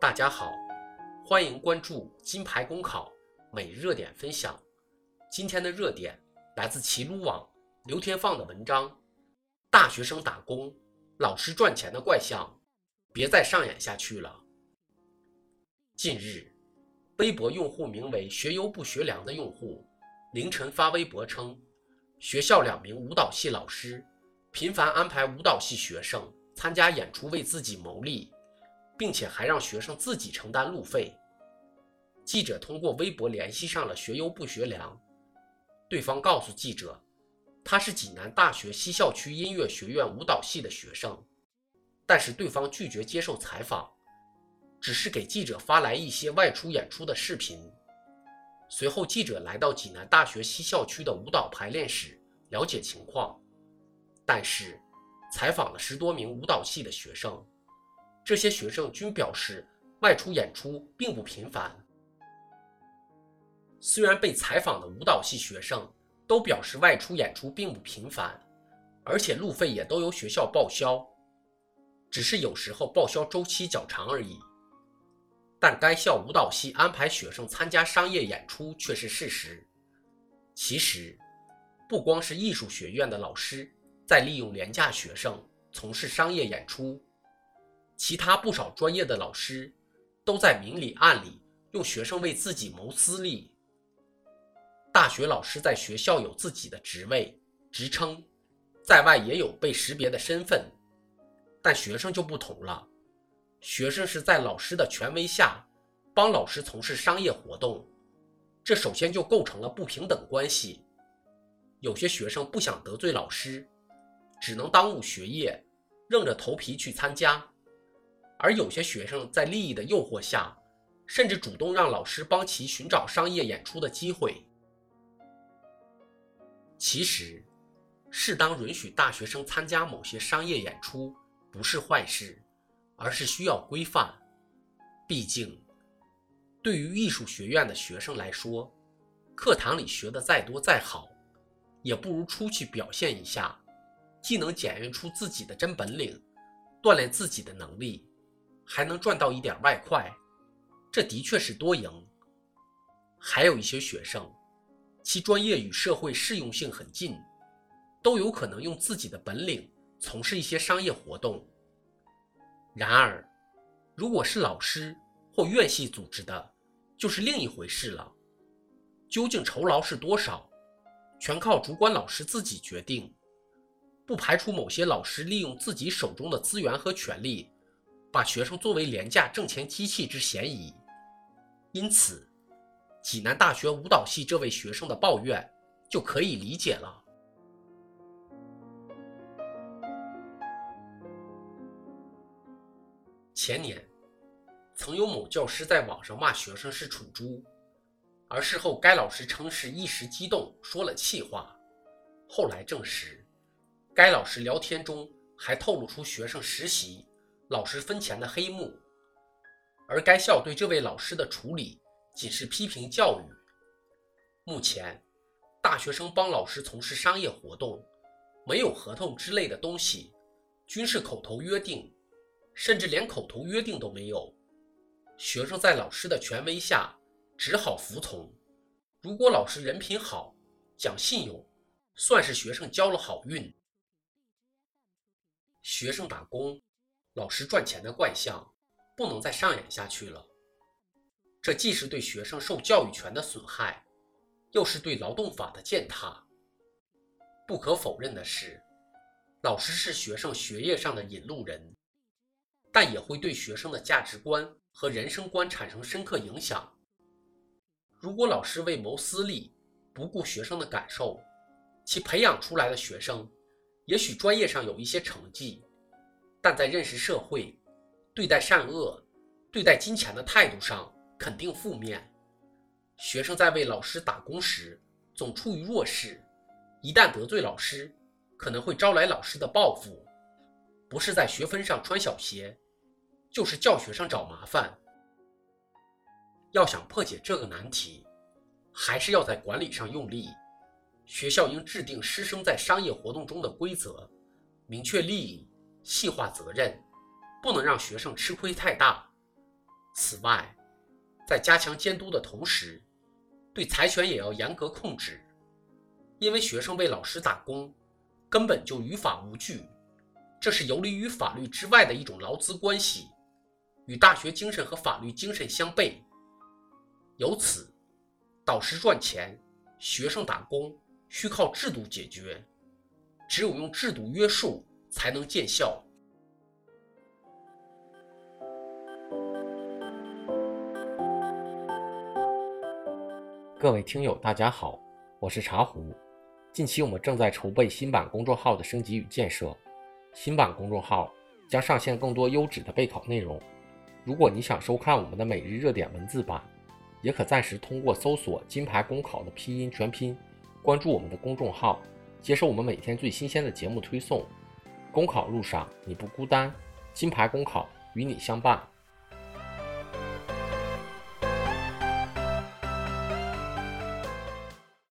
大家好，欢迎关注金牌公考每日热点分享。今天的热点来自齐鲁网刘天放的文章：大学生打工，老师赚钱的怪象，别再上演下去了。近日，微博用户名为“学优不学良”的用户凌晨发微博称，学校两名舞蹈系老师频繁安排舞蹈系学生参加演出为自己谋利，并且还让学生自己承担路费。记者通过微博联系上了“学优不学良”，对方告诉记者，他是济南大学西校区音乐学院舞蹈系的学生，但是对方拒绝接受采访。只是给记者发来一些外出演出的视频。随后，记者来到济南大学西校区的舞蹈排练室了解情况，但是采访了十多名舞蹈系的学生，这些学生均表示外出演出并不频繁。虽然被采访的舞蹈系学生都表示外出演出并不频繁，而且路费也都由学校报销，只是有时候报销周期较长而已。但该校舞蹈系安排学生参加商业演出却是事实。其实，不光是艺术学院的老师在利用廉价学生从事商业演出，其他不少专业的老师都在明里暗里用学生为自己谋私利。大学老师在学校有自己的职位、职称，在外也有被识别的身份，但学生就不同了。学生是在老师的权威下帮老师从事商业活动，这首先就构成了不平等关系。有些学生不想得罪老师，只能耽误学业，硬着头皮去参加；而有些学生在利益的诱惑下，甚至主动让老师帮其寻找商业演出的机会。其实，适当允许大学生参加某些商业演出不是坏事。而是需要规范，毕竟，对于艺术学院的学生来说，课堂里学的再多再好，也不如出去表现一下，既能检验出自己的真本领，锻炼自己的能力，还能赚到一点外快，这的确是多赢。还有一些学生，其专业与社会适用性很近，都有可能用自己的本领从事一些商业活动。然而，如果是老师或院系组织的，就是另一回事了。究竟酬劳是多少，全靠主管老师自己决定。不排除某些老师利用自己手中的资源和权力，把学生作为廉价挣钱机器之嫌疑。因此，济南大学舞蹈系这位学生的抱怨就可以理解了。前年，曾有某教师在网上骂学生是蠢猪，而事后该老师称是一时激动说了气话。后来证实，该老师聊天中还透露出学生实习、老师分钱的黑幕。而该校对这位老师的处理仅是批评教育。目前，大学生帮老师从事商业活动，没有合同之类的东西，均是口头约定。甚至连口头约定都没有，学生在老师的权威下只好服从。如果老师人品好、讲信用，算是学生交了好运。学生打工，老师赚钱的怪象不能再上演下去了。这既是对学生受教育权的损害，又是对劳动法的践踏。不可否认的是，老师是学生学业上的引路人。但也会对学生的价值观和人生观产生深刻影响。如果老师为谋私利，不顾学生的感受，其培养出来的学生，也许专业上有一些成绩，但在认识社会、对待善恶、对待金钱的态度上肯定负面。学生在为老师打工时，总处于弱势，一旦得罪老师，可能会招来老师的报复。不是在学分上穿小鞋，就是教学上找麻烦。要想破解这个难题，还是要在管理上用力。学校应制定师生在商业活动中的规则，明确利益，细化责任，不能让学生吃亏太大。此外，在加强监督的同时，对财权也要严格控制，因为学生为老师打工，根本就于法无据，这是游离于法律之外的一种劳资关系，与大学精神和法律精神相悖。由此，导师赚钱，学生打工，需靠制度解决，只有用制度约束，才能见效。各位听友，大家好，我是茶壶。近期我们正在筹备新版公众号的升级与建设，新版公众号将上线更多优质的备考内容。如果你想收看我们的每日热点文字版，也可暂时通过搜索“金牌公考”的拼音全拼，关注我们的公众号，接收我们每天最新鲜的节目推送。公考路上你不孤单，金牌公考与你相伴。